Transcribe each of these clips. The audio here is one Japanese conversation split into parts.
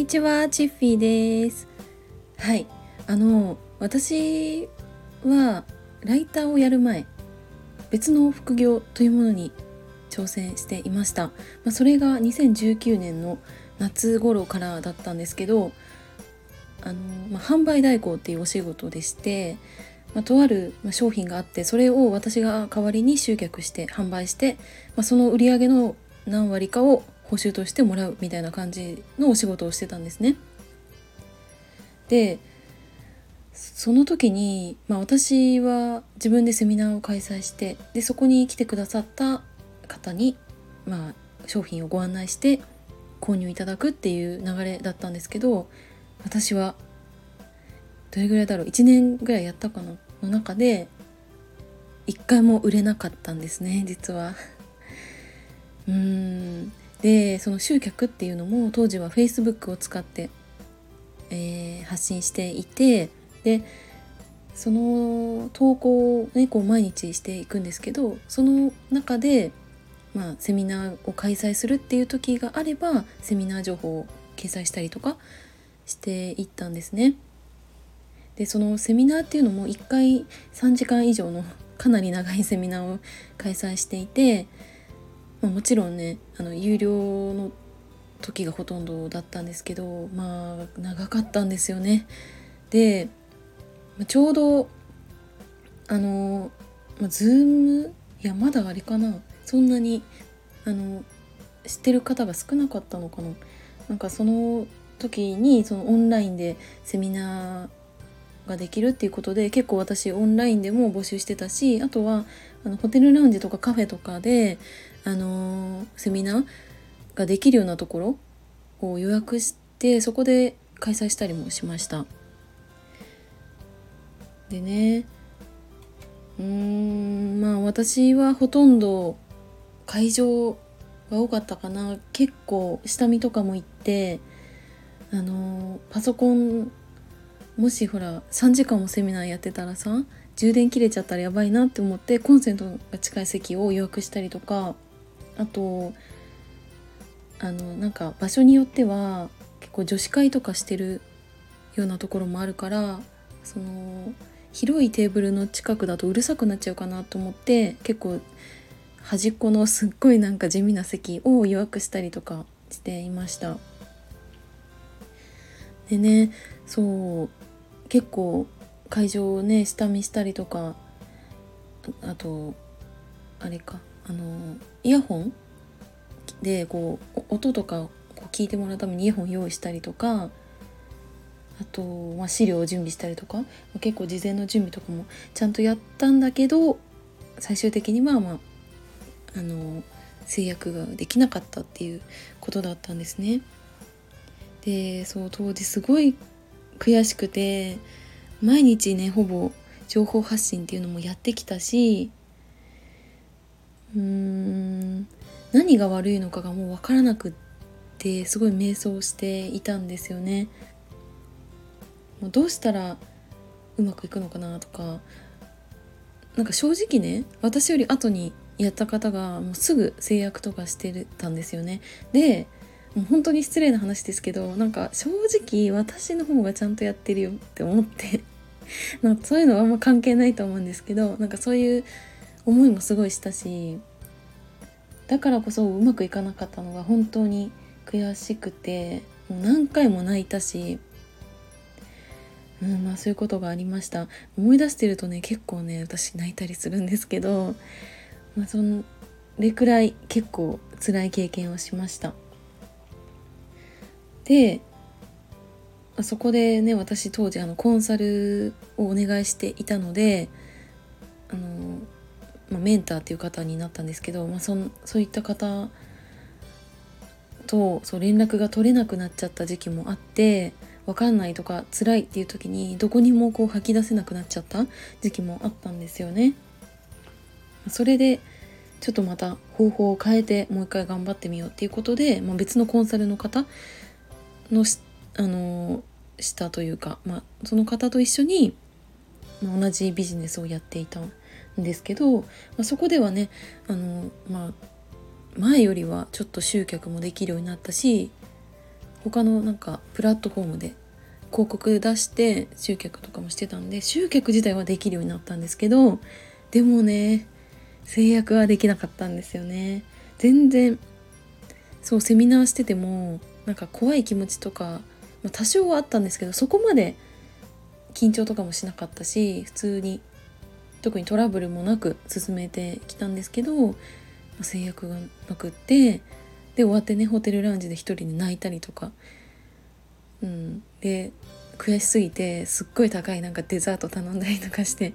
にちは、チッフィーです。はい、あの私はライターをやる前、別の副業というものに挑戦していました。まあ、それが2019年の夏頃からだったんですけど、あのまあ、販売代行っていうお仕事でして、まあ、とある商品があってそれを私が代わりに集客して販売して、まあ、その売り上げの何割かを報酬としてもらうみたいな感じのお仕事をしてたんですね。でその時に、まあ、私は自分でセミナーを開催してでそこに来てくださった方に、まあ、商品をご案内して購入いただくっていう流れだったんですけど私はどれぐらいだろう1年ぐらいやったかなの中で1回も売れなかったんですね実は。うーんでその集客っていうのも当時は Facebook を使って、えー、発信していてでその投稿をねこう毎日していくんですけどその中で、まあ、セミナーを開催するっていう時があればセミナー情報を掲載したりとかしていったんですね。でそのセミナーっていうのも1回3時間以上のかなり長いセミナーを開催していてまあ、もちろんねあの有料の時がほとんどだったんですけどまあ長かったんですよね。でちょうどあの、まあ、ズームいやまだあれかなそんなにあの知ってる方が少なかったのかななんかその時にそのオンラインでセミナーができるっていうことで結構私オンラインでも募集してたしあとはあのホテルラウンジとかカフェとかであのセミナーができるようなところを予約してそこで開催したりもしました。でねうんまあ私はほとんど会場が多かったかな。結構下見とかも行ってあのパソコンもしほら3時間もセミナーやってたらさ充電切れちゃったらやばいなって思ってコンセントが近い席を予約したりとか。あとあのなんか場所によっては結構女子会とかしてるようなところもあるからその広いテーブルの近くだとうるさくなっちゃうかなと思って結構端っこのすっごいなんか地味な席を予約したりとかしていました。でねそう結構会場をね下見したりとかあとあれかあのイヤホン？でこう音とかを聞いてもらうためにイヤホン用意したりとかあと、まあ、資料を準備したりとか、結構事前の準備とかもちゃんとやったんだけど最終的にはまああの制約ができなかったっていうことだったんですね。でそう当時すごい悔しくて毎日ねほぼ情報発信っていうのもやってきたしうーん何が悪いのかがもう分からなくってすごい迷走していたんですよね。もうどうしたらうまくいくのかなとかなんか正直ね私より後にやった方がもうすぐ制約とかしてたんですよね。でもう本当に失礼な話ですけどなんか正直私の方がちゃんとやってるよって思って なんかそういうのはあんま関係ないと思うんですけどなんかそういう思いもすごいしたしだからこそうまくいかなかったのが本当に悔しくて何回も泣いたしうんまあそういうことがありました。思い出してるとね結構ね私泣いたりするんですけど、まあ、それくらい結構辛い経験をしました。でそこでね私当時あのコンサルをお願いしていたので、まあ、メンターっていう方になったんですけど、まあ、そそういった方とそう連絡が取れなくなっちゃった時期もあって分かんないとか辛いっていう時にどこにもこう吐き出せなくなっちゃった時期もあったんですよね。それでちょっとまた方法を変えてもう一回頑張ってみようっていうことで、まあ、別のコンサルの方のあのしたというか、まあ、その方と一緒に、同じビジネスをやっていたんですけど、まあ、そこではねあの、まあ、前よりはちょっと集客もできるようになったし他のなんかプラットフォームで広告出して集客とかもしてたんで集客自体はできるようになったんですけどでもね制約はできなかったんですよね。全然そうセミナーしててもなんか怖い気持ちとか、まあ、多少はあったんですけどそこまで緊張とかもしなかったし普通に特にトラブルもなく進めてきたんですけど、ま、制約がなくってで終わってねホテルラウンジで一人で泣いたりとか、うん、で悔しすぎてすっごい高いなんかデザート頼んだりとかして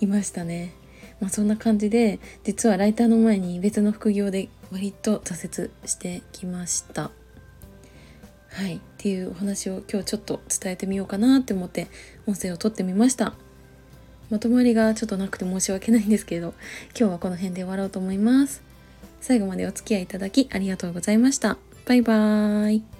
いましたね。まあ、そんな感じで実はライターの前に別の副業で割と挫折してきました。はいっていうお話を今日ちょっと伝えてみようかなって思って音声を撮ってみましたまとまりがちょっとなくて申し訳ないんですけど今日はこの辺で終わろうと思います。最後までお付き合いいただきありがとうございました。バイバーイ。